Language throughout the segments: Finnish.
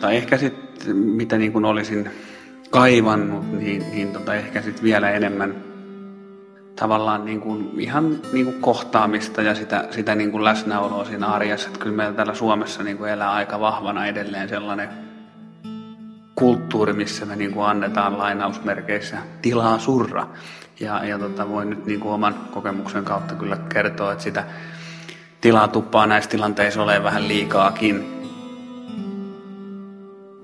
tai ehkä sitten mitä niin kuin olisin kaivannut, niin, niin tota ehkä sitten vielä enemmän tavallaan niin kuin, ihan niin kuin kohtaamista ja sitä, sitä niin kuin läsnäoloa siinä arjessa. Että kyllä meillä täällä Suomessa niin kuin elää aika vahvana edelleen sellainen kulttuuri, missä me niin kuin annetaan lainausmerkeissä tilaa surra. Ja, ja tota, voin nyt niin kuin oman kokemuksen kautta kyllä kertoa, että sitä tilaa tuppaa näissä tilanteissa ole vähän liikaakin.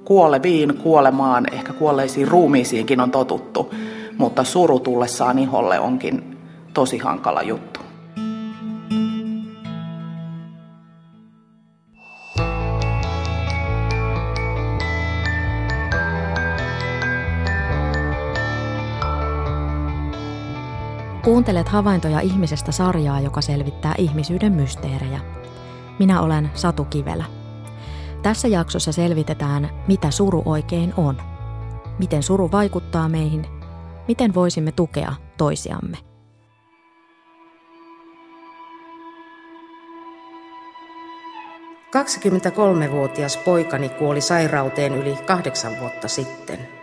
Kuoleviin, kuolemaan, ehkä kuolleisiin ruumiisiinkin on totuttu, mutta suru tullessaan iholle onkin tosi hankala juttu. Kuuntelet havaintoja ihmisestä sarjaa, joka selvittää ihmisyyden mysteerejä. Minä olen Satu Kivelä. Tässä jaksossa selvitetään, mitä suru oikein on. Miten suru vaikuttaa meihin. Miten voisimme tukea toisiamme. Kaksikymmentäkolmevuotias poikani kuoli sairauteen yli kahdeksan vuotta sitten –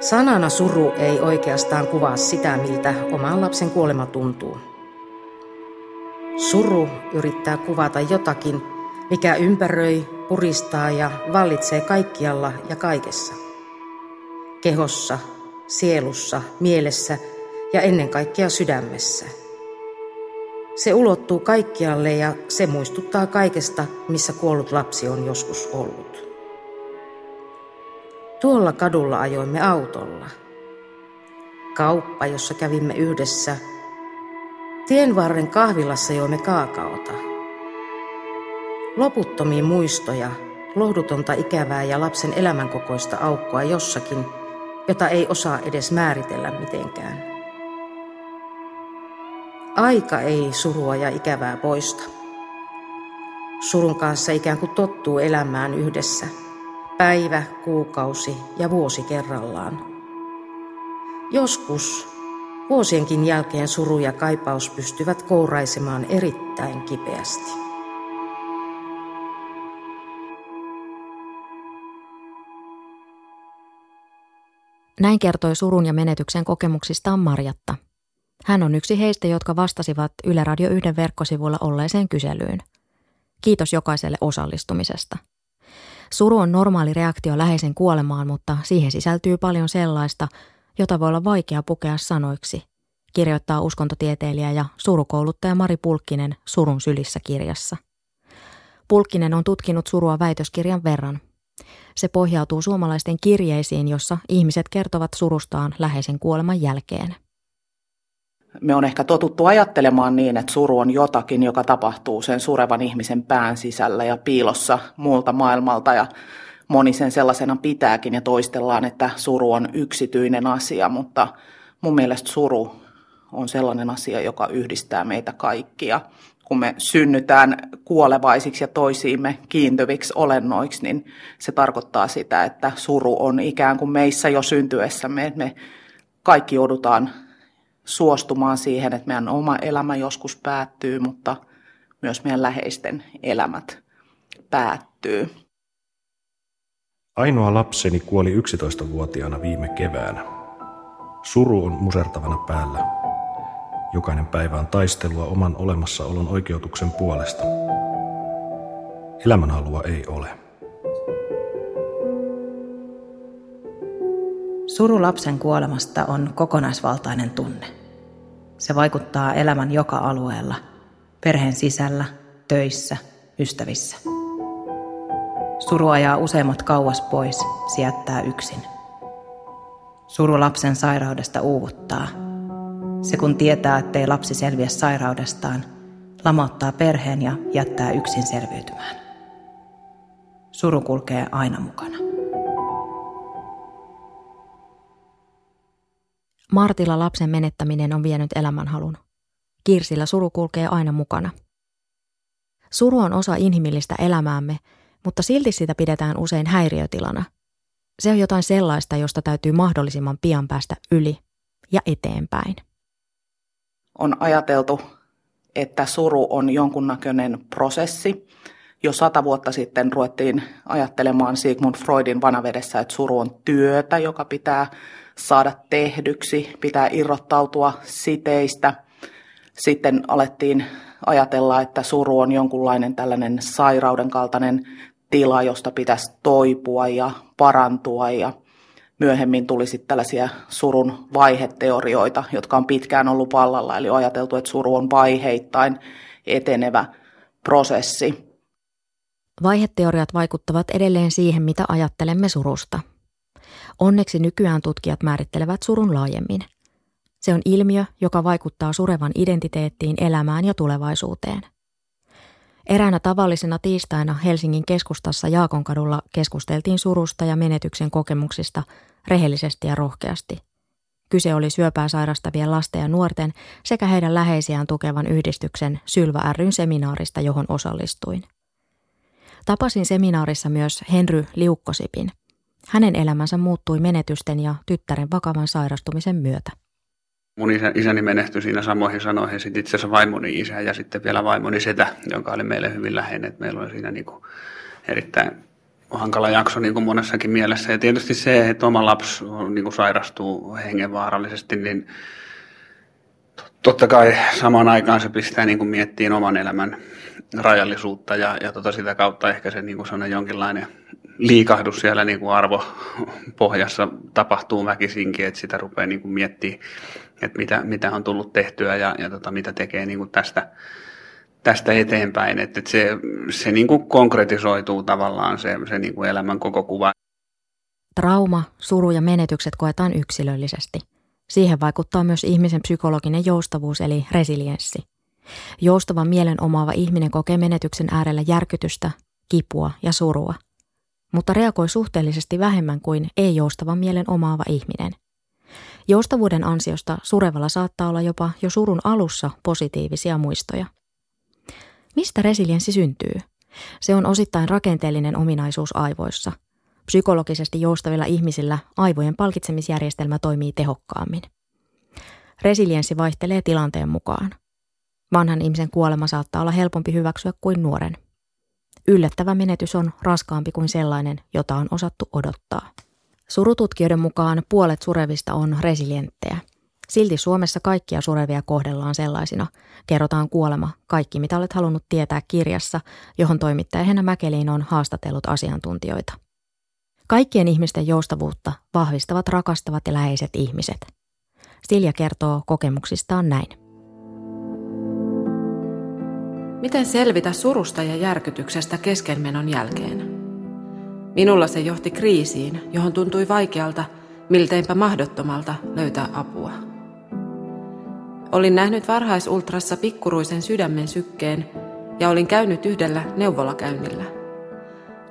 Sanana suru ei oikeastaan kuvaa sitä, miltä oman lapsen kuolema tuntuu. Suru yrittää kuvata jotakin, mikä ympäröi, puristaa ja vallitsee kaikkialla ja kaikessa. Kehossa, sielussa, mielessä ja ennen kaikkea sydämessä. Se ulottuu kaikkialle ja se muistuttaa kaikesta, missä kuollut lapsi on joskus ollut. Tuolla kadulla ajoimme autolla. Kauppa, jossa kävimme yhdessä. Tienvarren kahvilassa joimme kaakaota. Loputtomia muistoja, lohdutonta ikävää ja lapsen elämänkokoista aukkoa jossakin, jota ei osaa edes määritellä mitenkään. Aika ei surua ja ikävää poista. Surun kanssa ikään kuin tottuu elämään yhdessä – päivä, kuukausi ja vuosi kerrallaan. Joskus vuosienkin jälkeen suru ja kaipaus pystyvät kouraisemaan erittäin kipeästi. Näin kertoi surun ja menetyksen kokemuksistaan Marjatta. Hän on yksi heistä, jotka vastasivat Yle Radio 1 verkkosivuilla olleeseen kyselyyn. Kiitos jokaiselle osallistumisesta. Suru on normaali reaktio läheisen kuolemaan, mutta siihen sisältyy paljon sellaista, jota voi olla vaikea pukea sanoiksi, kirjoittaa uskontotieteilijä ja surukouluttaja Mari Pulkkinen Surun sylissä kirjassa. Pulkkinen on tutkinut surua väitöskirjan verran. Se pohjautuu suomalaisten kirjeisiin, jossa ihmiset kertovat surustaan läheisen kuoleman jälkeen me on ehkä totuttu ajattelemaan niin, että suru on jotakin, joka tapahtuu sen surevan ihmisen pään sisällä ja piilossa muulta maailmalta ja moni sen sellaisena pitääkin ja toistellaan, että suru on yksityinen asia, mutta mun mielestä suru on sellainen asia, joka yhdistää meitä kaikkia. Kun me synnytään kuolevaisiksi ja toisiimme kiintyviksi olennoiksi, niin se tarkoittaa sitä, että suru on ikään kuin meissä jo syntyessämme. Me kaikki joudutaan suostumaan siihen, että meidän oma elämä joskus päättyy, mutta myös meidän läheisten elämät päättyy. Ainoa lapseni kuoli 11-vuotiaana viime keväänä. Suru on musertavana päällä. Jokainen päivä on taistelua oman olemassaolon oikeutuksen puolesta. Elämänhalua ei ole. Suru lapsen kuolemasta on kokonaisvaltainen tunne. Se vaikuttaa elämän joka alueella, perheen sisällä, töissä, ystävissä. Suru ajaa useimmat kauas pois, siättää yksin. Suru lapsen sairaudesta uuvuttaa. Se kun tietää, ettei lapsi selviä sairaudestaan, lamauttaa perheen ja jättää yksin selviytymään. Suru kulkee aina mukana. Martilla lapsen menettäminen on vienyt elämänhalun. Kirsillä suru kulkee aina mukana. Suru on osa inhimillistä elämäämme, mutta silti sitä pidetään usein häiriötilana. Se on jotain sellaista, josta täytyy mahdollisimman pian päästä yli ja eteenpäin. On ajateltu, että suru on jonkunnäköinen prosessi, jo sata vuotta sitten ruvettiin ajattelemaan Sigmund Freudin vanavedessä, että suru on työtä, joka pitää saada tehdyksi, pitää irrottautua siteistä. Sitten alettiin ajatella, että suru on jonkunlainen tällainen sairauden kaltainen tila, josta pitäisi toipua ja parantua ja myöhemmin tuli sitten tällaisia surun vaiheteorioita, jotka on pitkään ollut vallalla, eli on ajateltu, että suru on vaiheittain etenevä prosessi. Vaiheteoriat vaikuttavat edelleen siihen, mitä ajattelemme surusta. Onneksi nykyään tutkijat määrittelevät surun laajemmin. Se on ilmiö, joka vaikuttaa surevan identiteettiin, elämään ja tulevaisuuteen. Eräänä tavallisena tiistaina Helsingin keskustassa Jaakonkadulla keskusteltiin surusta ja menetyksen kokemuksista rehellisesti ja rohkeasti. Kyse oli syöpää sairastavien lasten ja nuorten sekä heidän läheisiään tukevan yhdistyksen Sylvä ryn seminaarista, johon osallistuin. Tapasin seminaarissa myös Henry Liukkosipin. Hänen elämänsä muuttui menetysten ja tyttären vakavan sairastumisen myötä. Mun isä, isäni menehtyi siinä samoihin sanoihin, sitten itse asiassa vaimoni isä ja sitten vielä vaimoni setä, joka oli meille hyvin läheinen. Meillä oli siinä niin kuin erittäin hankala jakso niin kuin monessakin mielessä. Ja tietysti se, että oma lapsi niin kuin sairastuu hengenvaarallisesti, niin totta kai samaan aikaan se pistää niin kuin miettiin oman elämän rajallisuutta ja, ja tota sitä kautta ehkä se niin kuin on jonkinlainen liikahdus siellä niin kuin arvopohjassa tapahtuu väkisinkin, että sitä rupeaa niin kuin miettimään, että mitä, mitä on tullut tehtyä ja, ja tota, mitä tekee niin kuin tästä, tästä eteenpäin, että, että se, se niin kuin konkretisoituu tavallaan se, se niin kuin elämän koko kuva. Trauma, suru ja menetykset koetaan yksilöllisesti. Siihen vaikuttaa myös ihmisen psykologinen joustavuus eli resilienssi. Joustavan mielen omaava ihminen kokee menetyksen äärellä järkytystä, kipua ja surua, mutta reagoi suhteellisesti vähemmän kuin ei-joustavan mielen omaava ihminen. Joustavuuden ansiosta surevalla saattaa olla jopa jo surun alussa positiivisia muistoja – Mistä resilienssi syntyy? Se on osittain rakenteellinen ominaisuus aivoissa. Psykologisesti joustavilla ihmisillä aivojen palkitsemisjärjestelmä toimii tehokkaammin. Resilienssi vaihtelee tilanteen mukaan. Vanhan ihmisen kuolema saattaa olla helpompi hyväksyä kuin nuoren. Yllättävä menetys on raskaampi kuin sellainen, jota on osattu odottaa. Surututkijoiden mukaan puolet surevista on resilienttejä – Silti Suomessa kaikkia surevia kohdellaan sellaisina. Kerrotaan kuolema, kaikki mitä olet halunnut tietää kirjassa, johon toimittaja Henna Mäkeliin on haastatellut asiantuntijoita. Kaikkien ihmisten joustavuutta vahvistavat rakastavat ja läheiset ihmiset. Silja kertoo kokemuksistaan näin. Miten selvitä surusta ja järkytyksestä keskenmenon jälkeen? Minulla se johti kriisiin, johon tuntui vaikealta, milteinpä mahdottomalta löytää apua. Olin nähnyt varhaisultrassa pikkuruisen sydämen sykkeen ja olin käynyt yhdellä neuvolakäynnillä.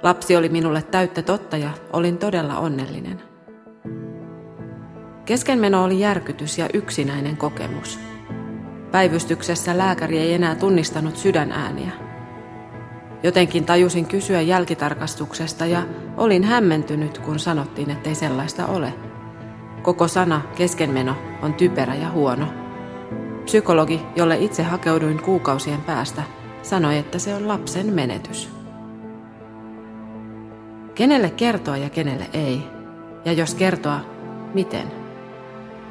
Lapsi oli minulle täyttä totta ja olin todella onnellinen. Keskenmeno oli järkytys ja yksinäinen kokemus. Päivystyksessä lääkäri ei enää tunnistanut sydänääniä. Jotenkin tajusin kysyä jälkitarkastuksesta ja olin hämmentynyt, kun sanottiin, ettei sellaista ole. Koko sana keskenmeno on typerä ja huono. Psykologi, jolle itse hakeuduin kuukausien päästä, sanoi, että se on lapsen menetys. Kenelle kertoa ja kenelle ei? Ja jos kertoa, miten?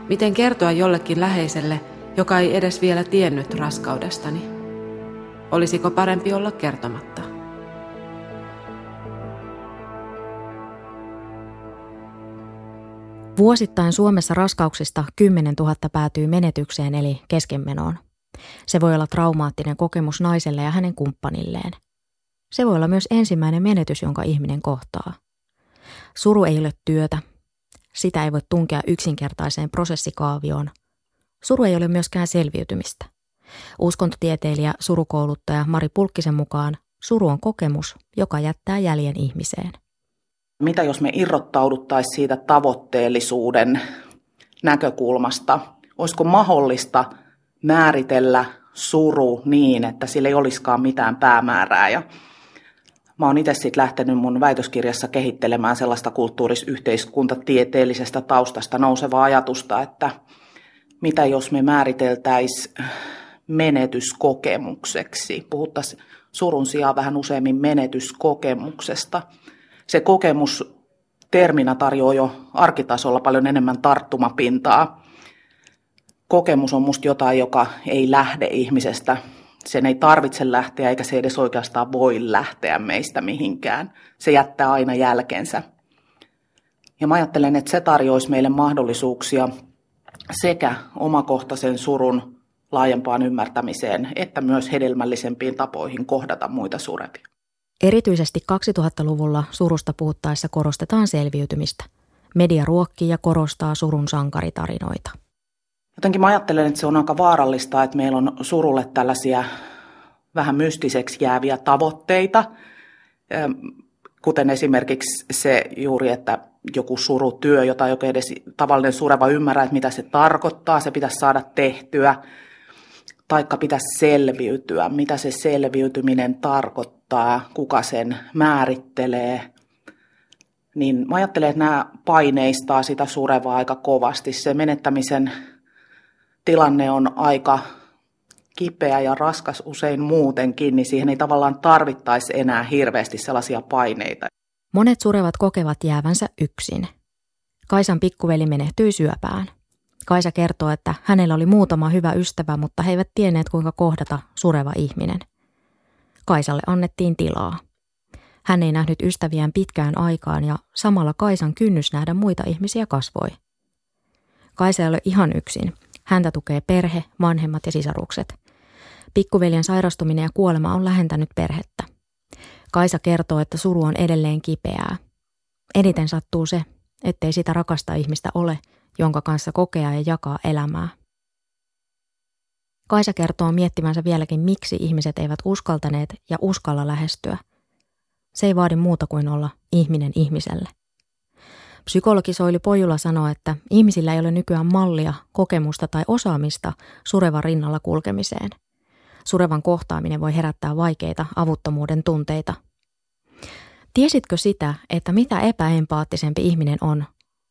Miten kertoa jollekin läheiselle, joka ei edes vielä tiennyt raskaudestani? Olisiko parempi olla kertomatta? Vuosittain Suomessa raskauksista 10 000 päätyy menetykseen eli keskenmenoon. Se voi olla traumaattinen kokemus naiselle ja hänen kumppanilleen. Se voi olla myös ensimmäinen menetys, jonka ihminen kohtaa. Suru ei ole työtä. Sitä ei voi tunkea yksinkertaiseen prosessikaavioon. Suru ei ole myöskään selviytymistä. Uskontotieteilijä, surukouluttaja Mari Pulkkisen mukaan suru on kokemus, joka jättää jäljen ihmiseen. Mitä jos me irrottauduttaisiin siitä tavoitteellisuuden näkökulmasta? Olisiko mahdollista määritellä suru niin, että sillä ei olisikaan mitään päämäärää? Ja mä oon itse sitten lähtenyt mun väitöskirjassa kehittelemään sellaista kulttuurisyhteiskuntatieteellisestä taustasta nousevaa ajatusta, että mitä jos me määriteltäisiin menetyskokemukseksi, puhuttaisiin surun sijaan vähän useammin menetyskokemuksesta. Se kokemus terminä tarjoaa jo arkitasolla paljon enemmän tarttumapintaa. Kokemus on musta jotain, joka ei lähde ihmisestä. Sen ei tarvitse lähteä eikä se edes oikeastaan voi lähteä meistä mihinkään. Se jättää aina jälkensä. Ja mä ajattelen, että se tarjoaisi meille mahdollisuuksia sekä omakohtaisen surun laajempaan ymmärtämiseen että myös hedelmällisempiin tapoihin kohdata muita surevia. Erityisesti 2000-luvulla surusta puhuttaessa korostetaan selviytymistä. Media ruokkii ja korostaa surun sankaritarinoita. Jotenkin mä ajattelen, että se on aika vaarallista, että meillä on surulle tällaisia vähän mystiseksi jääviä tavoitteita, kuten esimerkiksi se juuri, että joku surutyö, jota ei edes tavallinen sureva ymmärrä, että mitä se tarkoittaa, se pitäisi saada tehtyä, taikka pitäisi selviytyä, mitä se selviytyminen tarkoittaa, kuka sen määrittelee. Niin mä ajattelen, että nämä paineistaa sitä surevaa aika kovasti. Se menettämisen tilanne on aika kipeä ja raskas usein muutenkin, niin siihen ei tavallaan tarvittaisi enää hirveästi sellaisia paineita. Monet surevat kokevat jäävänsä yksin. Kaisan pikkuveli menehtyi syöpään. Kaisa kertoo, että hänellä oli muutama hyvä ystävä, mutta he eivät tienneet kuinka kohdata sureva ihminen. Kaisalle annettiin tilaa. Hän ei nähnyt ystäviään pitkään aikaan ja samalla Kaisan kynnys nähdä muita ihmisiä kasvoi. Kaisa ei ole ihan yksin. Häntä tukee perhe, vanhemmat ja sisarukset. Pikkuveljen sairastuminen ja kuolema on lähentänyt perhettä. Kaisa kertoo, että suru on edelleen kipeää. Eniten sattuu se, ettei sitä rakasta ihmistä ole, jonka kanssa kokea ja jakaa elämää. Kaisa kertoo miettimänsä vieläkin, miksi ihmiset eivät uskaltaneet ja uskalla lähestyä. Se ei vaadi muuta kuin olla ihminen ihmiselle. Psykologi Soili Pojula sanoo, että ihmisillä ei ole nykyään mallia, kokemusta tai osaamista surevan rinnalla kulkemiseen – Surevan kohtaaminen voi herättää vaikeita avuttomuuden tunteita. Tiesitkö sitä, että mitä epäempaattisempi ihminen on,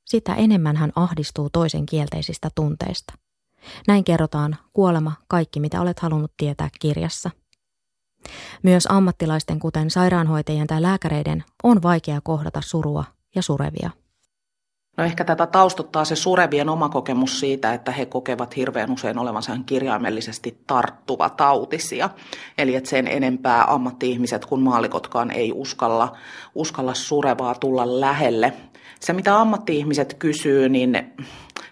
sitä enemmän hän ahdistuu toisen kielteisistä tunteista? Näin kerrotaan Kuolema, kaikki mitä olet halunnut tietää kirjassa. Myös ammattilaisten, kuten sairaanhoitajien tai lääkäreiden, on vaikea kohdata surua ja surevia. No ehkä tätä taustottaa se surevien oma kokemus siitä, että he kokevat hirveän usein olevansa kirjaimellisesti tarttuva tautisia. Eli että sen enempää ammatti-ihmiset kuin maalikotkaan ei uskalla, uskalla surevaa tulla lähelle. Se mitä ammatti-ihmiset kysyy, niin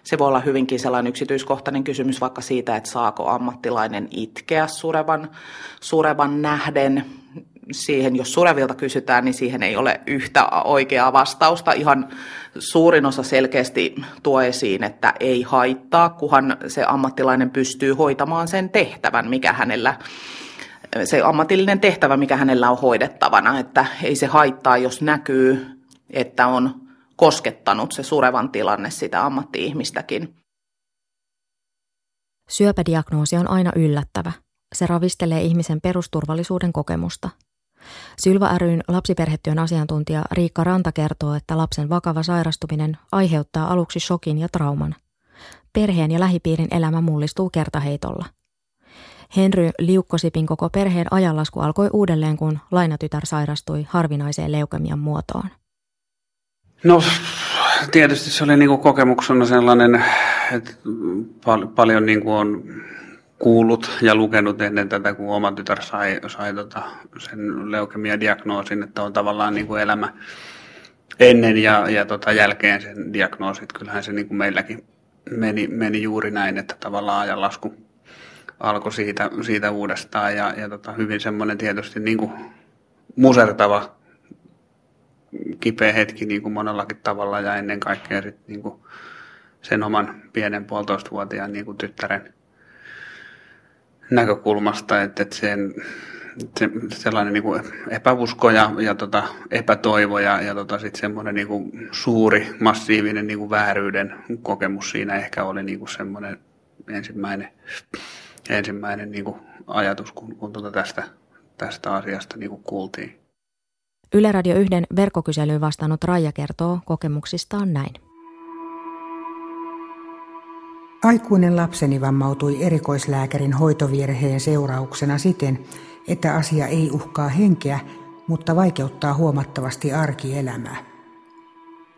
se voi olla hyvinkin sellainen yksityiskohtainen kysymys vaikka siitä, että saako ammattilainen itkeä surevan, surevan nähden siihen, jos surevilta kysytään, niin siihen ei ole yhtä oikeaa vastausta. Ihan suurin osa selkeästi tuo esiin, että ei haittaa, kunhan se ammattilainen pystyy hoitamaan sen tehtävän, mikä hänellä se ammatillinen tehtävä, mikä hänellä on hoidettavana, että ei se haittaa, jos näkyy, että on koskettanut se surevan tilanne sitä ammatti-ihmistäkin. Syöpädiagnoosi on aina yllättävä. Se ravistelee ihmisen perusturvallisuuden kokemusta – Sylva ryn lapsiperhetyön asiantuntija Riikka Ranta kertoo, että lapsen vakava sairastuminen aiheuttaa aluksi shokin ja trauman. Perheen ja lähipiirin elämä mullistuu kertaheitolla. Henry Liukkosipin koko perheen ajanlasku alkoi uudelleen, kun lainatytär sairastui harvinaiseen leukemian muotoon. No tietysti se oli niin kokemuksena sellainen, että pal- paljon niin on kuullut ja lukenut ennen tätä, kun oma tytär sai, sai tota, sen leukemia-diagnoosin, että on tavallaan niin kuin elämä ennen ja, ja tota jälkeen sen diagnoosit. Kyllähän se niin kuin meilläkin meni, meni juuri näin, että tavallaan ajanlasku alkoi siitä, siitä uudestaan ja, ja tota, hyvin semmoinen tietysti niin kuin musertava kipeä hetki niin kuin monellakin tavalla ja ennen kaikkea sit, niin kuin sen oman pienen puolitoistavuotiaan niin kuin tyttären näkökulmasta, että, että sen, se, sellainen niin kuin epäusko ja, ja tota, epätoivo ja, ja tota, sitten semmoinen niin kuin suuri, massiivinen niin kuin vääryyden kokemus siinä ehkä oli niin kuin semmoinen ensimmäinen, ensimmäinen niin kuin ajatus, kun, kun tota tästä, tästä asiasta niin kuin kuultiin. Yle Radio 1 verkkokyselyyn vastannut Raija kertoo kokemuksistaan näin. Aikuinen lapseni vammautui erikoislääkärin hoitovirheen seurauksena siten, että asia ei uhkaa henkeä, mutta vaikeuttaa huomattavasti arkielämää.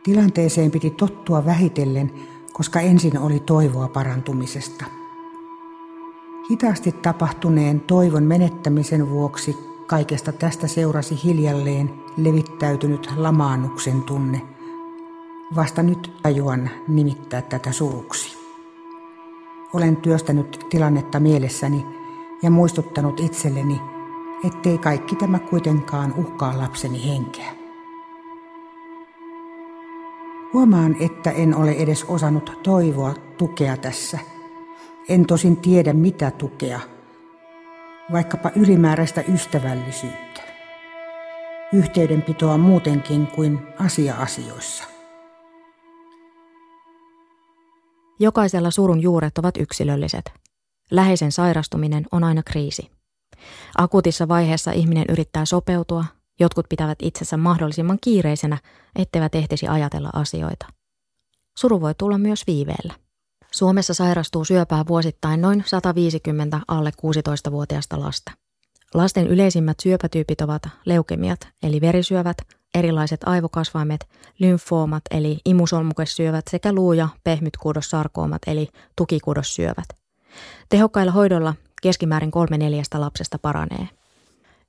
Tilanteeseen piti tottua vähitellen, koska ensin oli toivoa parantumisesta. Hitaasti tapahtuneen toivon menettämisen vuoksi kaikesta tästä seurasi hiljalleen levittäytynyt lamaannuksen tunne. Vasta nyt tajuan nimittää tätä suruksi. Olen työstänyt tilannetta mielessäni ja muistuttanut itselleni, ettei kaikki tämä kuitenkaan uhkaa lapseni henkeä. Huomaan, että en ole edes osannut toivoa tukea tässä. En tosin tiedä mitä tukea, vaikkapa ylimääräistä ystävällisyyttä. Yhteydenpitoa muutenkin kuin asia-asioissa. Jokaisella surun juuret ovat yksilölliset. Läheisen sairastuminen on aina kriisi. Akuutissa vaiheessa ihminen yrittää sopeutua, jotkut pitävät itsensä mahdollisimman kiireisenä, etteivät ehtisi ajatella asioita. Suru voi tulla myös viiveellä. Suomessa sairastuu syöpää vuosittain noin 150 alle 16-vuotiaista lasta. Lasten yleisimmät syöpätyypit ovat leukemiat eli verisyövät, erilaiset aivokasvaimet, lymfoomat eli imusolmukesyövät sekä luu- ja pehmytkuudossarkoomat eli tukikuudossyövät. Tehokkailla hoidolla keskimäärin kolme neljästä lapsesta paranee.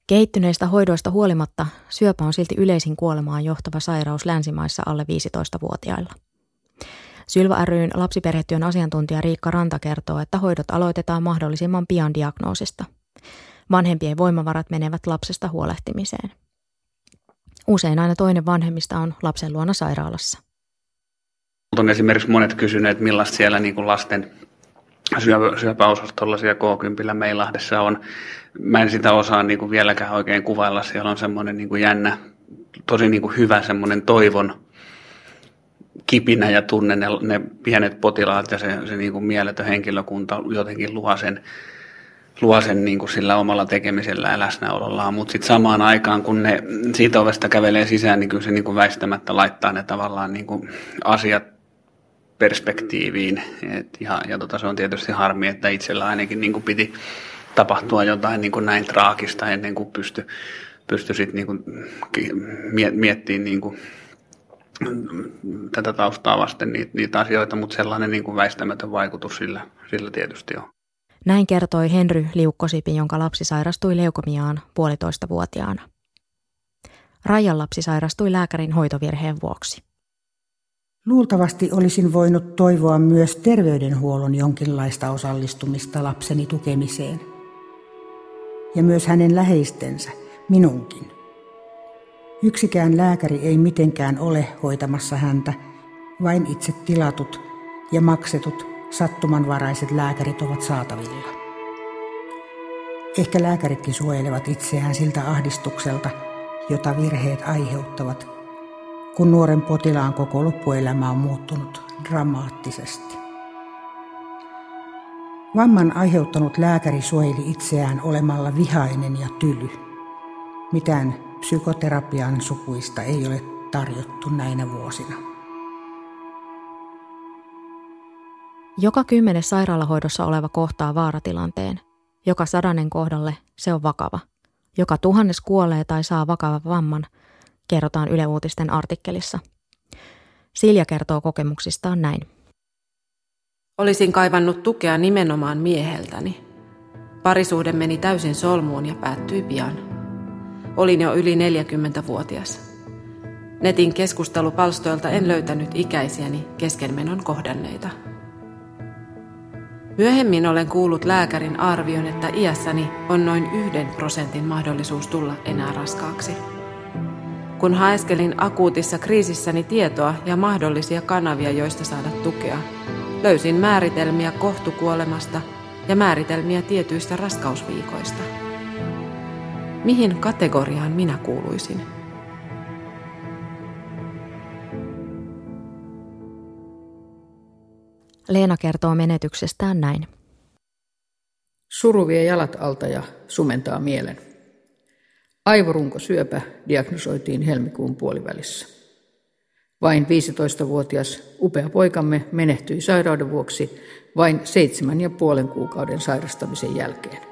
Kehittyneistä hoidoista huolimatta syöpä on silti yleisin kuolemaan johtava sairaus länsimaissa alle 15-vuotiailla. Sylva ryn lapsiperhetyön asiantuntija Riikka Ranta kertoo, että hoidot aloitetaan mahdollisimman pian diagnoosista. Vanhempien voimavarat menevät lapsesta huolehtimiseen. Usein aina toinen vanhemmista on lapsen luona sairaalassa. On esimerkiksi monet kysyneet, millaista siellä niin kuin lasten syöpä, syöpäosastolla siellä K10 Meilahdessa on. Mä en sitä osaa niin kuin vieläkään oikein kuvailla. Siellä on semmoinen niin kuin jännä, tosi niin kuin hyvä semmoinen toivon kipinä ja tunne ne, ne pienet potilaat ja se, se niin kuin mieletön henkilökunta jotenkin luo sen, luo sen niin kuin sillä omalla tekemisellä ja läsnäolollaan, mutta sitten samaan aikaan, kun ne siitä ovesta kävelee sisään, niin kyllä se niin kuin väistämättä laittaa ne tavallaan niin kuin asiat perspektiiviin. Et, ja ja tota, se on tietysti harmi, että itsellä ainakin niin kuin piti tapahtua jotain niin kuin näin traagista ennen kuin pysty, pysty sit niin miettimään niin tätä taustaa vasten niitä, niitä asioita, mutta sellainen niin kuin väistämätön vaikutus sillä, sillä tietysti on. Näin kertoi Henry Liukkosipi, jonka lapsi sairastui leukomiaan puolitoista vuotiaana. Rajan lapsi sairastui lääkärin hoitovirheen vuoksi. Luultavasti olisin voinut toivoa myös terveydenhuollon jonkinlaista osallistumista lapseni tukemiseen. Ja myös hänen läheistensä, minunkin. Yksikään lääkäri ei mitenkään ole hoitamassa häntä, vain itse tilatut ja maksetut sattumanvaraiset lääkärit ovat saatavilla. Ehkä lääkäritkin suojelevat itseään siltä ahdistukselta, jota virheet aiheuttavat – kun nuoren potilaan koko loppuelämä on muuttunut dramaattisesti. Vamman aiheuttanut lääkäri suojeli itseään olemalla vihainen ja tyly. Mitään psykoterapian sukuista ei ole tarjottu näinä vuosina. Joka kymmenes sairaalahoidossa oleva kohtaa vaaratilanteen. Joka sadannen kohdalle se on vakava. Joka tuhannes kuolee tai saa vakavan vamman – kerrotaan Yle Uutisten artikkelissa. Silja kertoo kokemuksistaan näin. Olisin kaivannut tukea nimenomaan mieheltäni. Parisuhde meni täysin solmuun ja päättyi pian. Olin jo yli 40-vuotias. Netin keskustelupalstoilta en löytänyt ikäisiäni keskenmenon kohdanneita. Myöhemmin olen kuullut lääkärin arvion, että iässäni on noin yhden prosentin mahdollisuus tulla enää raskaaksi. Kun haeskelin akuutissa kriisissäni tietoa ja mahdollisia kanavia, joista saada tukea, löysin määritelmiä kohtukuolemasta ja määritelmiä tietyistä raskausviikoista. Mihin kategoriaan minä kuuluisin? Leena kertoo menetyksestään näin. Suru vie jalat alta ja sumentaa mielen. Aivorunkosyöpä diagnosoitiin helmikuun puolivälissä. Vain 15-vuotias upea poikamme menehtyi sairauden vuoksi vain seitsemän ja puolen kuukauden sairastamisen jälkeen.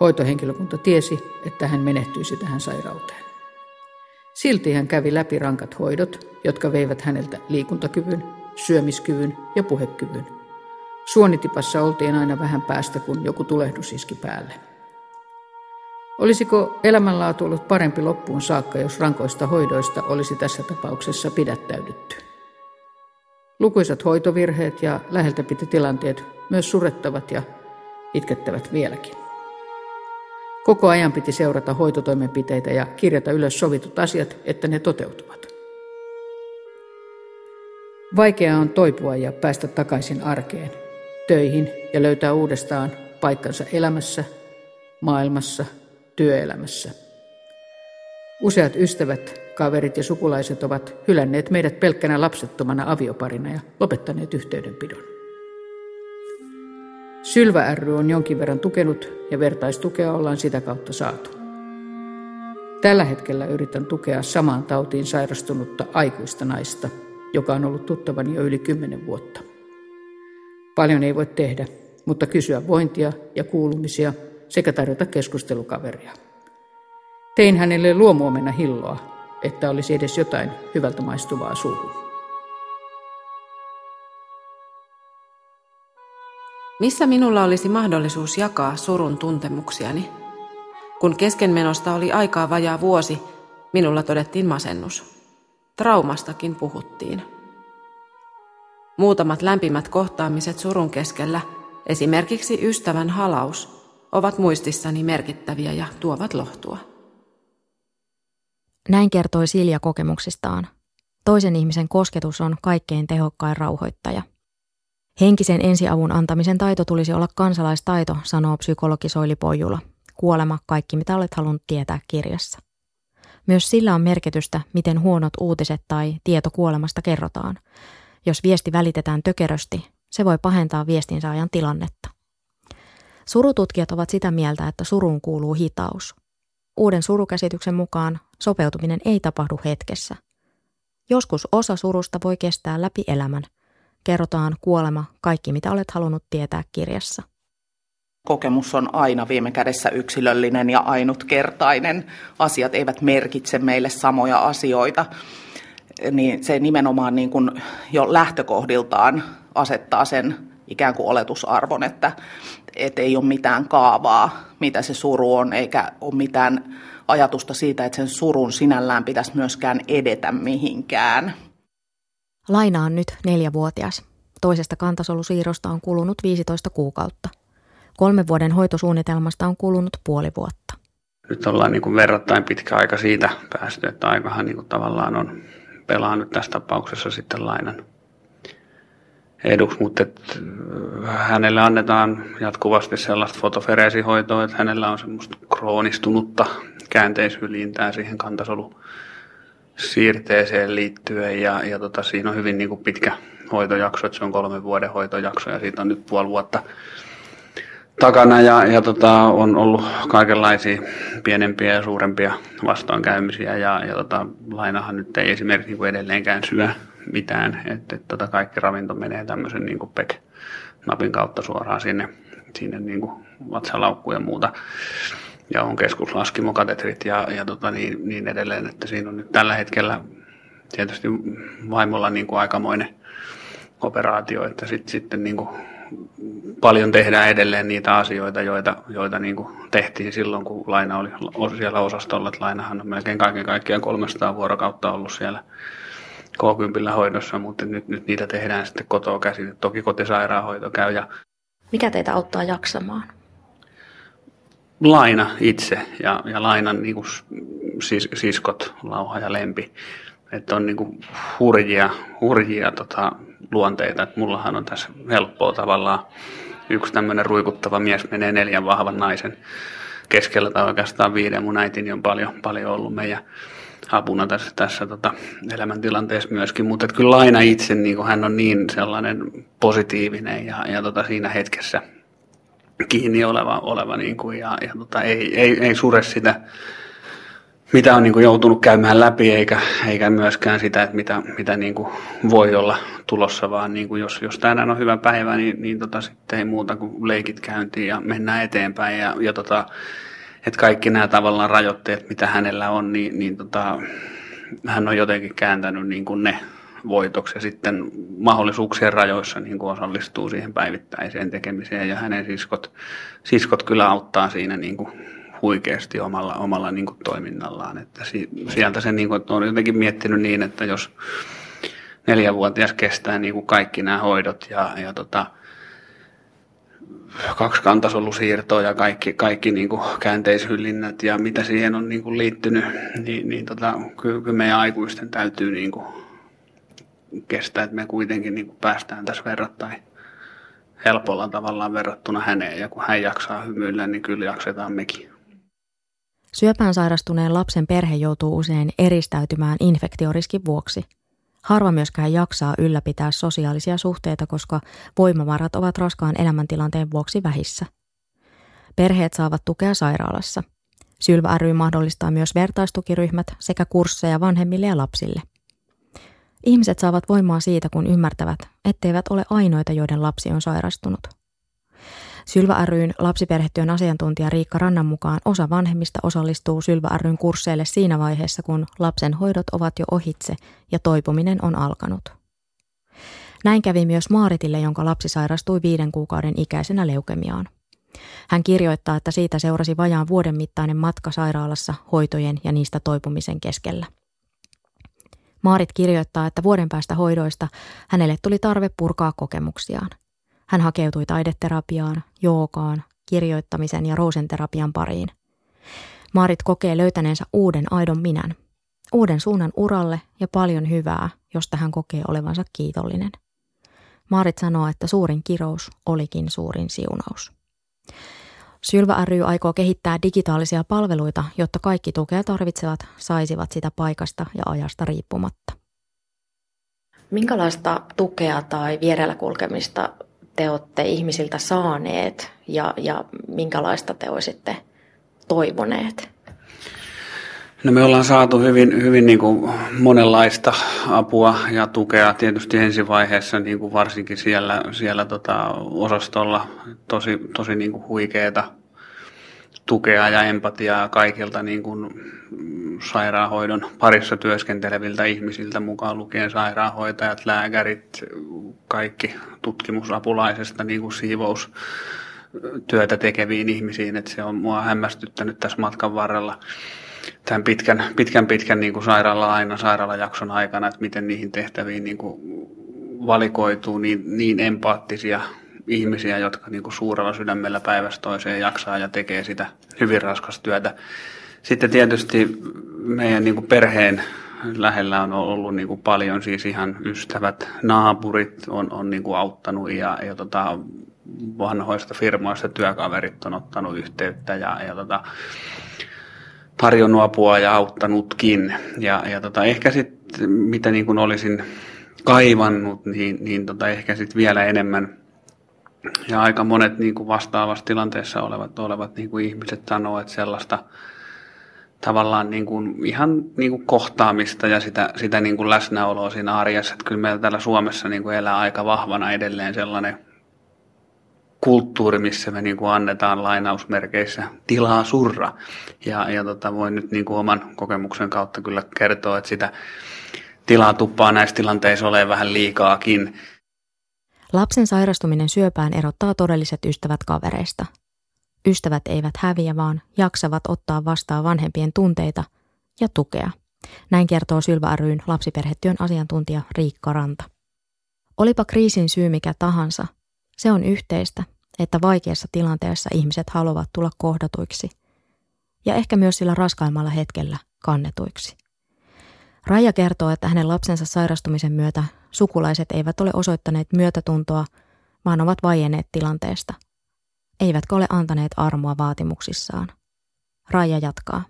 Hoitohenkilökunta tiesi, että hän menehtyisi tähän sairauteen. Silti hän kävi läpi rankat hoidot, jotka veivät häneltä liikuntakyvyn, syömiskyvyn ja puhekyvyn. Suonitipassa oltiin aina vähän päästä, kun joku tulehdus iski päälle. Olisiko elämänlaatu ollut parempi loppuun saakka, jos rankoista hoidoista olisi tässä tapauksessa pidättäydytty? Lukuisat hoitovirheet ja läheltä piti tilanteet myös surettavat ja itkettävät vieläkin. Koko ajan piti seurata hoitotoimenpiteitä ja kirjata ylös sovitut asiat, että ne toteutuvat. Vaikeaa on toipua ja päästä takaisin arkeen, töihin ja löytää uudestaan paikkansa elämässä, maailmassa, työelämässä. Useat ystävät, kaverit ja sukulaiset ovat hylänneet meidät pelkkänä lapsettomana avioparina ja lopettaneet yhteydenpidon. Sylvä ry on jonkin verran tukenut ja vertaistukea ollaan sitä kautta saatu. Tällä hetkellä yritän tukea samaan tautiin sairastunutta aikuista naista, joka on ollut tuttavani jo yli kymmenen vuotta. Paljon ei voi tehdä, mutta kysyä vointia ja kuulumisia sekä tarjota keskustelukaveria. Tein hänelle luomuomena hilloa, että olisi edes jotain hyvältä maistuvaa suuhun. Missä minulla olisi mahdollisuus jakaa surun tuntemuksiani? Kun keskenmenosta oli aikaa vajaa vuosi, minulla todettiin masennus. Traumastakin puhuttiin. Muutamat lämpimät kohtaamiset surun keskellä, esimerkiksi ystävän halaus, ovat muistissani merkittäviä ja tuovat lohtua. Näin kertoi Silja kokemuksistaan. Toisen ihmisen kosketus on kaikkein tehokkain rauhoittaja. Henkisen ensiavun antamisen taito tulisi olla kansalaistaito, sanoo psykologi Soili Pojula. Kuolema, kaikki mitä olet halunnut tietää kirjassa. Myös sillä on merkitystä, miten huonot uutiset tai tieto kuolemasta kerrotaan. Jos viesti välitetään tökerösti, se voi pahentaa viestinsaajan tilannetta. Surututkijat ovat sitä mieltä, että suruun kuuluu hitaus. Uuden surukäsityksen mukaan sopeutuminen ei tapahdu hetkessä. Joskus osa surusta voi kestää läpi elämän. Kerrotaan kuolema, kaikki mitä olet halunnut tietää kirjassa. Kokemus on aina viime kädessä yksilöllinen ja ainutkertainen. Asiat eivät merkitse meille samoja asioita. Niin se nimenomaan niin kuin jo lähtökohdiltaan asettaa sen ikään kuin oletusarvon, että, että ei ole mitään kaavaa, mitä se suru on, eikä ole mitään ajatusta siitä, että sen surun sinällään pitäisi myöskään edetä mihinkään. Laina on nyt neljävuotias. Toisesta kantasolusiirrosta on kulunut 15 kuukautta. Kolmen vuoden hoitosuunnitelmasta on kulunut puoli vuotta. Nyt ollaan niin kuin verrattain pitkä aika siitä päästy, että aikahan niin kuin tavallaan on pelannut tässä tapauksessa sitten lainan eduksi, mutta äh, hänelle annetaan jatkuvasti sellaista fotofereesihoitoa, että hänellä on semmoista kroonistunutta käänteisylintää siihen kantasolu siirteeseen liittyen ja, ja tota, siinä on hyvin niin kuin pitkä hoitojakso, että se on kolmen vuoden hoitojakso ja siitä on nyt puoli vuotta takana ja, ja tota, on ollut kaikenlaisia pienempiä ja suurempia vastoinkäymisiä ja, ja tota, lainahan nyt ei esimerkiksi niin kuin edelleenkään syö mitään, että et, tota, kaikki ravinto menee tämmöisen niin kuin PEC-napin kautta suoraan sinne, sinne niin kuin vatsalaukkuun ja muuta ja on keskuslaskimokatetrit ja, ja tota, niin, niin edelleen, että siinä on nyt tällä hetkellä tietysti vaimolla niin kuin aikamoinen operaatio, että sit, sitten niin kuin paljon tehdään edelleen niitä asioita, joita, joita niin kuin tehtiin silloin, kun Laina oli siellä osastolla. Että Lainahan on melkein kaiken kaikkiaan 300 vuorokautta ollut siellä K10 hoidossa, mutta nyt, nyt niitä tehdään sitten kotoa käsin. Toki kotisairaanhoito käy. Ja Mikä teitä auttaa jaksamaan? Laina itse ja, ja Lainan niin kuin sis, siskot, Lauha ja Lempi. Että on niin kuin hurjia, hurjia tota, luonteita. Että mullahan on tässä helppoa tavallaan. Yksi tämmöinen ruikuttava mies menee neljän vahvan naisen keskellä tai oikeastaan viiden. Mun äitini on paljon, paljon ollut meidän apuna tässä, tässä tota, elämäntilanteessa myöskin, mutta kyllä Laina itse, niin hän on niin sellainen positiivinen ja, ja tota, siinä hetkessä kiinni oleva, oleva niin kuin, ja, ja tota, ei, ei, ei sure sitä mitä on niin kuin joutunut käymään läpi, eikä, eikä myöskään sitä, että mitä, mitä niin kuin voi olla tulossa, vaan niin kuin jos, jos tänään on hyvä päivä, niin, niin tota, sitten ei muuta kuin leikit käyntiin ja mennään eteenpäin. Ja, ja tota, että kaikki nämä tavallaan rajoitteet, mitä hänellä on, niin, niin tota, hän on jotenkin kääntänyt niin kuin ne voitoksi ja sitten mahdollisuuksien rajoissa niin kuin osallistuu siihen päivittäiseen tekemiseen ja hänen siskot, siskot kyllä auttaa siinä niin kuin huikeasti omalla, omalla niin kuin toiminnallaan. Että sieltä se niin kuin, että on jotenkin miettinyt niin, että jos neljävuotias kestää niin kuin kaikki nämä hoidot ja, ja tota, kaksi kantasolusiirtoa ja kaikki, kaikki niin kuin käänteishyllinnät ja mitä siihen on niin kuin liittynyt, niin, niin tota, kyllä, kyllä meidän aikuisten täytyy niin kuin kestää, että me kuitenkin niin kuin päästään tässä verrattain helpolla tavallaan verrattuna häneen ja kun hän jaksaa hymyillä, niin kyllä jaksetaan mekin. Syöpään sairastuneen lapsen perhe joutuu usein eristäytymään infektioriskin vuoksi. Harva myöskään jaksaa ylläpitää sosiaalisia suhteita, koska voimavarat ovat raskaan elämäntilanteen vuoksi vähissä. Perheet saavat tukea sairaalassa. Sylvä ry mahdollistaa myös vertaistukiryhmät sekä kursseja vanhemmille ja lapsille. Ihmiset saavat voimaa siitä, kun ymmärtävät, etteivät ole ainoita, joiden lapsi on sairastunut. Sylvä ryn lapsiperhetyön asiantuntija Riikka Rannan mukaan osa vanhemmista osallistuu Sylvä ryn kursseille siinä vaiheessa, kun lapsen hoidot ovat jo ohitse ja toipuminen on alkanut. Näin kävi myös Maaritille, jonka lapsi sairastui viiden kuukauden ikäisenä leukemiaan. Hän kirjoittaa, että siitä seurasi vajaan vuoden mittainen matka sairaalassa hoitojen ja niistä toipumisen keskellä. Maarit kirjoittaa, että vuoden päästä hoidoista hänelle tuli tarve purkaa kokemuksiaan – hän hakeutui taideterapiaan, jookaan, kirjoittamisen ja rousenterapian pariin. Maarit kokee löytäneensä uuden aidon minän, uuden suunnan uralle ja paljon hyvää, josta hän kokee olevansa kiitollinen. Maarit sanoo, että suurin kirous olikin suurin siunaus. Sylvä ry aikoo kehittää digitaalisia palveluita, jotta kaikki tukea tarvitsevat saisivat sitä paikasta ja ajasta riippumatta. Minkälaista tukea tai vierellä kulkemista te olette ihmisiltä saaneet ja, ja minkälaista te olisitte toivoneet? No me ollaan saatu hyvin, hyvin niin kuin monenlaista apua ja tukea tietysti ensivaiheessa niin kuin varsinkin siellä, siellä tota osastolla. Tosi, tosi niin kuin huikeeta tukea ja empatiaa kaikilta niin kuin sairaanhoidon parissa työskenteleviltä ihmisiltä, mukaan lukien sairaanhoitajat, lääkärit, kaikki tutkimusapulaisesta niin kuin siivous työtä tekeviin ihmisiin, että se on mua hämmästyttänyt tässä matkan varrella tämän pitkän, pitkän, pitkän niin kuin sairaala aina sairaalajakson aikana, että miten niihin tehtäviin niin kuin valikoituu niin, niin empaattisia ihmisiä, jotka niin kuin suurella sydämellä päivästä toiseen jaksaa ja tekee sitä hyvin raskasta työtä. Sitten tietysti meidän niin kuin perheen lähellä on ollut niin kuin paljon siis ihan ystävät, naapurit on, on niin kuin auttanut ja, ja tota, vanhoista firmoista työkaverit on ottanut yhteyttä ja, ja tota, tarjonnut apua ja auttanutkin. Ja, ja tota, ehkä sitten, mitä niin kuin olisin kaivannut, niin, niin tota, ehkä sitten vielä enemmän ja aika monet niin kuin vastaavassa tilanteessa olevat, olevat niin kuin ihmiset sanoo, että sellaista tavallaan niin kuin ihan niin kuin kohtaamista ja sitä, sitä niin kuin läsnäoloa siinä arjessa. Että kyllä meillä täällä Suomessa niin kuin elää aika vahvana edelleen sellainen kulttuuri, missä me niin kuin annetaan lainausmerkeissä tilaa surra. Ja, ja tota, voin nyt niin kuin oman kokemuksen kautta kyllä kertoa, että sitä tilaa tuppaa näissä tilanteissa olemaan vähän liikaakin. Lapsen sairastuminen syöpään erottaa todelliset ystävät kavereista. Ystävät eivät häviä, vaan jaksavat ottaa vastaan vanhempien tunteita ja tukea. Näin kertoo Sylvä ryn lapsiperhetyön asiantuntija Riikka Ranta. Olipa kriisin syy mikä tahansa, se on yhteistä, että vaikeassa tilanteessa ihmiset haluavat tulla kohdatuiksi ja ehkä myös sillä raskaimmalla hetkellä kannetuiksi. Raija kertoo, että hänen lapsensa sairastumisen myötä sukulaiset eivät ole osoittaneet myötätuntoa, vaan ovat vaienneet tilanteesta. Eivätkä ole antaneet armoa vaatimuksissaan. Raija jatkaa.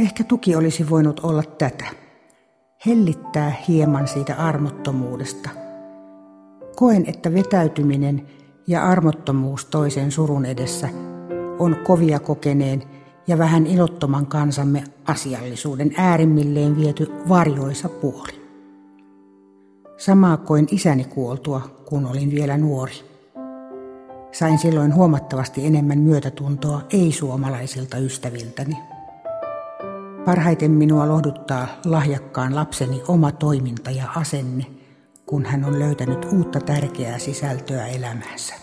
Ehkä tuki olisi voinut olla tätä. Hellittää hieman siitä armottomuudesta. Koen, että vetäytyminen ja armottomuus toisen surun edessä on kovia kokeneen ja vähän ilottoman kansamme asiallisuuden äärimmilleen viety varjoisa puoli. Samaa koin isäni kuoltua, kun olin vielä nuori. Sain silloin huomattavasti enemmän myötätuntoa ei-suomalaisilta ystäviltäni. Parhaiten minua lohduttaa lahjakkaan lapseni oma toiminta ja asenne, kun hän on löytänyt uutta tärkeää sisältöä elämäänsä.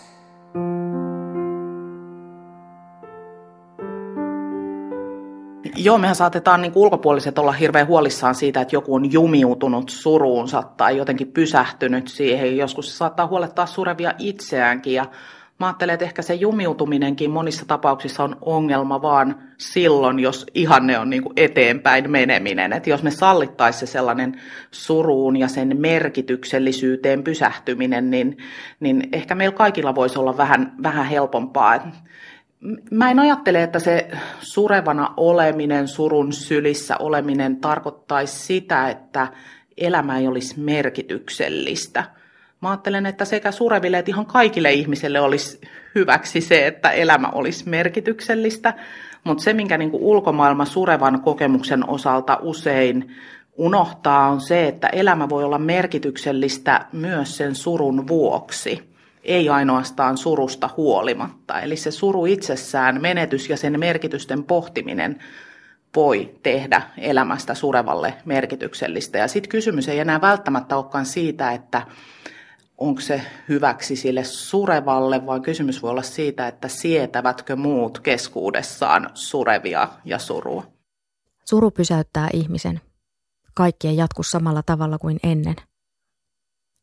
Joo, mehän saatetaan niin ulkopuoliset olla hirveän huolissaan siitä, että joku on jumiutunut suruunsa tai jotenkin pysähtynyt siihen. Joskus se saattaa huolettaa surevia itseäänkin ja Mä ajattelen, että ehkä se jumiutuminenkin monissa tapauksissa on ongelma vaan silloin, jos ihanne on niin kuin eteenpäin meneminen. Että jos me sallittaisiin se sellainen suruun ja sen merkityksellisyyteen pysähtyminen, niin, niin ehkä meillä kaikilla voisi olla vähän, vähän helpompaa. Mä en ajattele, että se surevana oleminen, surun sylissä oleminen tarkoittaisi sitä, että elämä ei olisi merkityksellistä – Mä ajattelen, että sekä sureville että ihan kaikille ihmisille olisi hyväksi se, että elämä olisi merkityksellistä, mutta se, minkä niin ulkomaailma surevan kokemuksen osalta usein unohtaa, on se, että elämä voi olla merkityksellistä myös sen surun vuoksi, ei ainoastaan surusta huolimatta. Eli se suru itsessään, menetys ja sen merkitysten pohtiminen voi tehdä elämästä surevalle merkityksellistä. Ja sitten kysymys ei enää välttämättä olekaan siitä, että onko se hyväksi sille surevalle, vaan kysymys voi olla siitä, että sietävätkö muut keskuudessaan surevia ja surua. Suru pysäyttää ihmisen. Kaikki ei jatku samalla tavalla kuin ennen.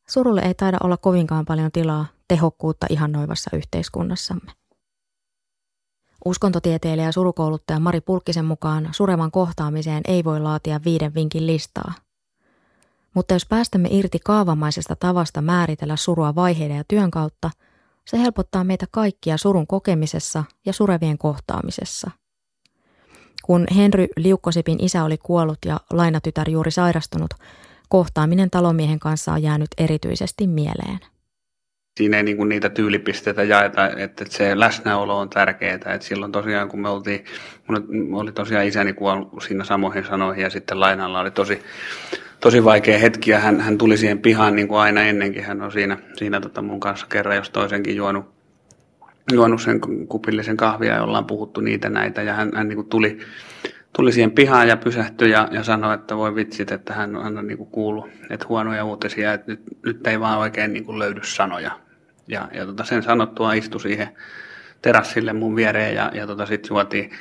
Surulle ei taida olla kovinkaan paljon tilaa tehokkuutta ihannoivassa yhteiskunnassamme. Uskontotieteilijä ja surukouluttaja Mari Pulkkisen mukaan surevan kohtaamiseen ei voi laatia viiden vinkin listaa – mutta jos päästämme irti kaavamaisesta tavasta määritellä surua vaiheiden ja työn kautta, se helpottaa meitä kaikkia surun kokemisessa ja surevien kohtaamisessa. Kun Henry Liukkosipin isä oli kuollut ja lainatytär juuri sairastunut, kohtaaminen talomiehen kanssa on jäänyt erityisesti mieleen. Siinä ei niinku niitä tyylipisteitä jaeta, että se läsnäolo on tärkeää. Et silloin tosiaan, kun me oltiin, oli tosiaan isäni kuollut siinä samoihin sanoihin ja sitten lainalla oli tosi tosi vaikea hetki ja hän, hän tuli siihen pihaan niin kuin aina ennenkin. Hän on siinä, siinä tota mun kanssa kerran jos toisenkin juonut, juonut sen kupillisen kahvia ja ollaan puhuttu niitä näitä ja hän, hän niin kuin tuli, tuli siihen pihaan ja pysähtyi ja, ja sanoi, että voi vitsit, että hän, hän on niin kuin kuullut, että huonoja uutisia, että nyt, nyt ei vaan oikein niin kuin löydy sanoja. Ja, ja tota sen sanottua istui siihen terassille mun viereen ja, ja tota sitten juotiin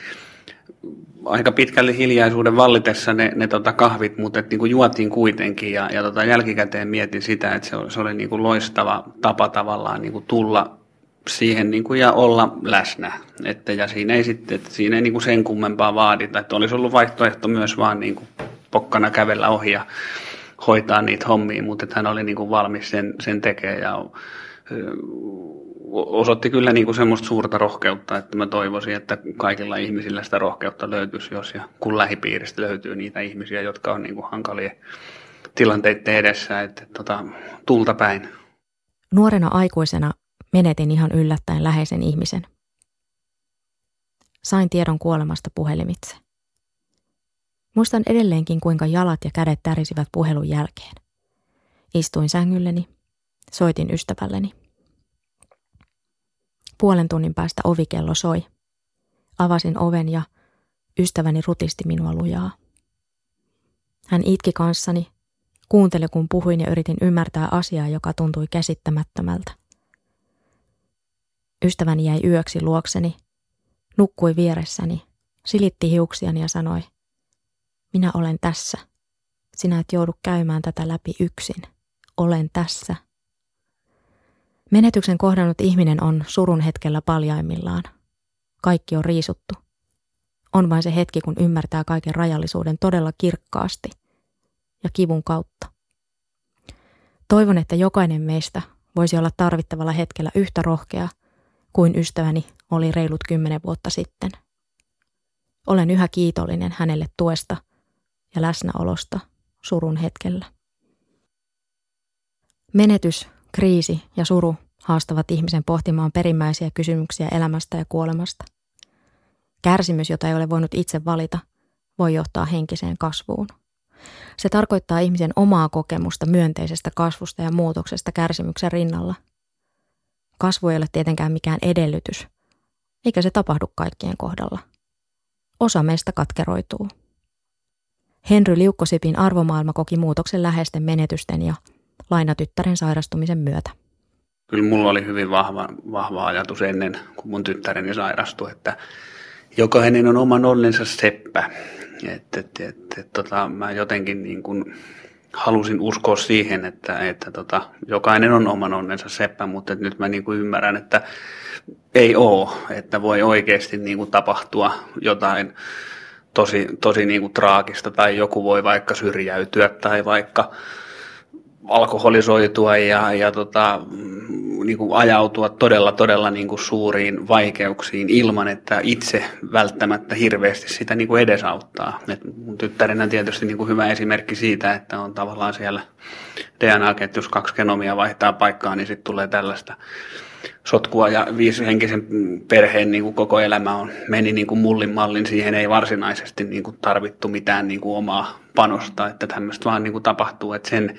aika pitkälle hiljaisuuden vallitessa ne, ne tota kahvit, mutta et niinku juotiin kuitenkin ja, ja tota jälkikäteen mietin sitä, että se, se oli niinku loistava tapa tavallaan niinku tulla siihen niinku ja olla läsnä. Että, ja siinä ei, sitten, että siinä ei niinku sen kummempaa vaadita. Että olisi ollut vaihtoehto myös vaan niinku pokkana kävellä ohi ja hoitaa niitä hommia, mutta että hän oli niinku valmis sen, sen tekemään ja osoitti kyllä niin kuin semmoista suurta rohkeutta, että mä toivoisin, että kaikilla ihmisillä sitä rohkeutta löytyisi, jos ja kun lähipiiristä löytyy niitä ihmisiä, jotka on niin kuin hankalia tilanteiden edessä, että tota, tulta päin. Nuorena aikuisena menetin ihan yllättäen läheisen ihmisen. Sain tiedon kuolemasta puhelimitse. Muistan edelleenkin, kuinka jalat ja kädet tärisivät puhelun jälkeen. Istuin sängylleni, soitin ystävälleni. Puolen tunnin päästä ovikello soi. Avasin oven ja ystäväni rutisti minua lujaa. Hän itki kanssani, kuunteli kun puhuin ja yritin ymmärtää asiaa, joka tuntui käsittämättömältä. Ystäväni jäi yöksi luokseni, nukkui vieressäni, silitti hiuksiani ja sanoi, minä olen tässä. Sinä et joudu käymään tätä läpi yksin. Olen tässä. Menetyksen kohdannut ihminen on surun hetkellä paljaimmillaan. Kaikki on riisuttu. On vain se hetki, kun ymmärtää kaiken rajallisuuden todella kirkkaasti ja kivun kautta. Toivon, että jokainen meistä voisi olla tarvittavalla hetkellä yhtä rohkea kuin ystäväni oli reilut kymmenen vuotta sitten. Olen yhä kiitollinen hänelle tuesta ja läsnäolosta surun hetkellä. Menetys kriisi ja suru haastavat ihmisen pohtimaan perimmäisiä kysymyksiä elämästä ja kuolemasta. Kärsimys, jota ei ole voinut itse valita, voi johtaa henkiseen kasvuun. Se tarkoittaa ihmisen omaa kokemusta myönteisestä kasvusta ja muutoksesta kärsimyksen rinnalla. Kasvu ei ole tietenkään mikään edellytys, eikä se tapahdu kaikkien kohdalla. Osa meistä katkeroituu. Henry Liukkosipin arvomaailma koki muutoksen läheisten menetysten ja lainatyttären sairastumisen myötä. Kyllä mulla oli hyvin vahva, vahva ajatus ennen, kun mun tyttäreni sairastui, että jokainen on oman onnensa seppä. Että, et, et, et, tota, mä jotenkin niin kuin halusin uskoa siihen, että, että tota, jokainen on oman onnensa seppä, mutta nyt mä niin kuin ymmärrän, että ei oo, että voi oikeasti niin kuin tapahtua jotain tosi, tosi niin kuin traagista tai joku voi vaikka syrjäytyä tai vaikka alkoholisoitua ja, ja tota, niin kuin ajautua todella, todella niin kuin suuriin vaikeuksiin ilman, että itse välttämättä hirveästi sitä niin kuin edesauttaa. Et mun tyttärenä tietysti niin kuin hyvä esimerkki siitä, että on tavallaan siellä DNA-ketjus kaksi genomia vaihtaa paikkaa, niin sitten tulee tällaista sotkua ja viisihenkisen perheen niin kuin koko elämä on, meni niin kuin mullin mallin, siihen ei varsinaisesti niin kuin tarvittu mitään niin kuin omaa panosta, että tämmöistä vaan niin kuin tapahtuu, että sen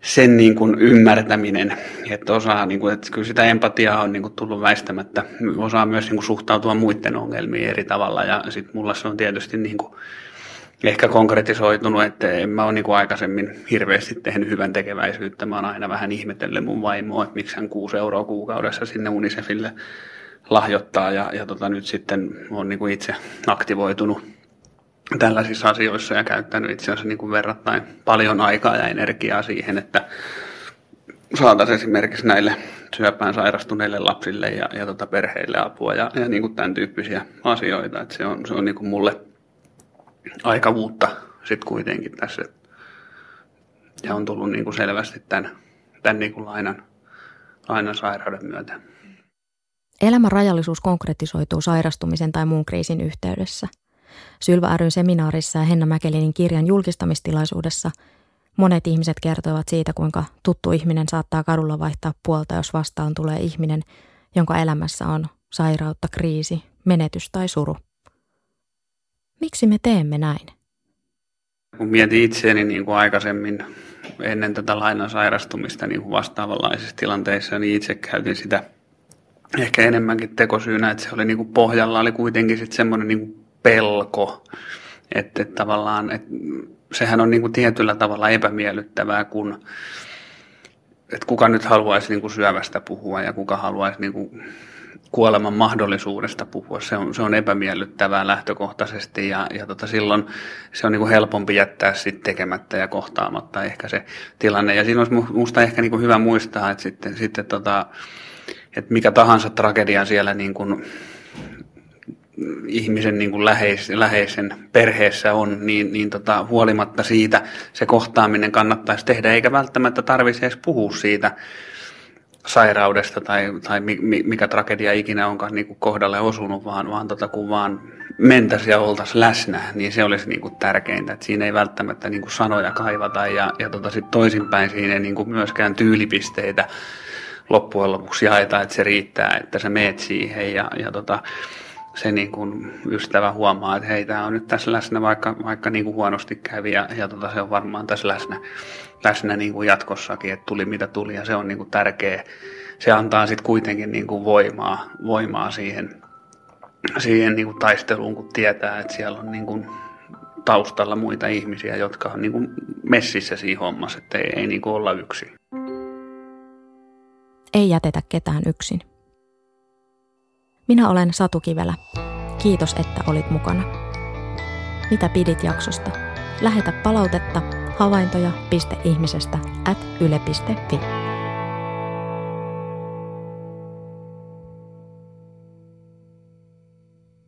sen niin kuin ymmärtäminen, että osaa, niin kuin, että kyllä sitä empatiaa on niin kuin tullut väistämättä, osaa myös niin kuin suhtautua muiden ongelmiin eri tavalla ja sitten mulla se on tietysti niin kuin ehkä konkretisoitunut, että en mä ole niin kuin aikaisemmin hirveästi tehnyt hyvän tekeväisyyttä, mä oon aina vähän ihmetellyt mun vaimoa, että miksi hän kuusi euroa kuukaudessa sinne Unicefille lahjoittaa ja, ja tota, nyt sitten on niin kuin itse aktivoitunut tällaisissa asioissa ja käyttänyt itse asiassa niin kuin verrattain paljon aikaa ja energiaa siihen, että saataisiin esimerkiksi näille syöpään sairastuneille lapsille ja, ja tota perheille apua ja, ja niin kuin tämän tyyppisiä asioita. Että se on, se on niin kuin mulle aika uutta sitten kuitenkin tässä. Ja on tullut niin kuin selvästi tämän, tämän niin kuin lainan, lainan sairauden myötä. Elämän rajallisuus konkretisoituu sairastumisen tai muun kriisin yhteydessä – Sylvä ryn seminaarissa ja Henna Mäkelinin kirjan julkistamistilaisuudessa monet ihmiset kertoivat siitä, kuinka tuttu ihminen saattaa kadulla vaihtaa puolta, jos vastaan tulee ihminen, jonka elämässä on sairautta, kriisi, menetys tai suru. Miksi me teemme näin? Kun mietin itseäni niin kuin aikaisemmin ennen tätä lainan sairastumista niin kuin vastaavanlaisissa tilanteissa, niin itse käytin sitä ehkä enemmänkin tekosyynä, että se oli niin kuin pohjalla oli kuitenkin sitten semmoinen niin kuin pelko. Että, että tavallaan, että sehän on niin kuin tietyllä tavalla epämiellyttävää, kun että kuka nyt haluaisi niin kuin syövästä puhua ja kuka haluaisi niin kuin kuoleman mahdollisuudesta puhua. Se on, se on epämiellyttävää lähtökohtaisesti ja, ja tota silloin se on niin kuin helpompi jättää sitten tekemättä ja kohtaamatta ehkä se tilanne. Ja siinä olisi minusta ehkä niin kuin hyvä muistaa, että sitten, sitten tota, että mikä tahansa tragedia siellä niin ihmisen niin kuin läheis, läheisen perheessä on, niin, niin tota, huolimatta siitä se kohtaaminen kannattaisi tehdä, eikä välttämättä tarvitse edes puhua siitä sairaudesta tai, tai mikä tragedia ikinä onkaan niin kuin kohdalle osunut, vaan, vaan tota, kun vaan mentäisiin ja oltaisiin läsnä, niin se olisi niin kuin tärkeintä. että siinä ei välttämättä niin kuin sanoja kaivata ja, ja tota, sit toisinpäin siinä ei niin kuin myöskään tyylipisteitä loppujen lopuksi jaeta, että se riittää, että sä meet siihen ja, ja tota, se niin kuin ystävä huomaa, että hei, tämä on nyt tässä läsnä, vaikka, vaikka niin kuin huonosti kävi ja, ja tota, se on varmaan tässä läsnä, läsnä niin kuin jatkossakin, että tuli mitä tuli ja se on niin kuin tärkeä. Se antaa sitten kuitenkin niin kuin voimaa, voimaa siihen, siihen niin kuin taisteluun, kun tietää, että siellä on niin kuin taustalla muita ihmisiä, jotka on niin kuin messissä siinä hommassa, että ei, ei niin kuin olla yksin. Ei jätetä ketään yksin. Minä olen Satu Kivelä. Kiitos, että olit mukana. Mitä pidit jaksosta? Lähetä palautetta havaintoja.ihmisestä at yle.fi.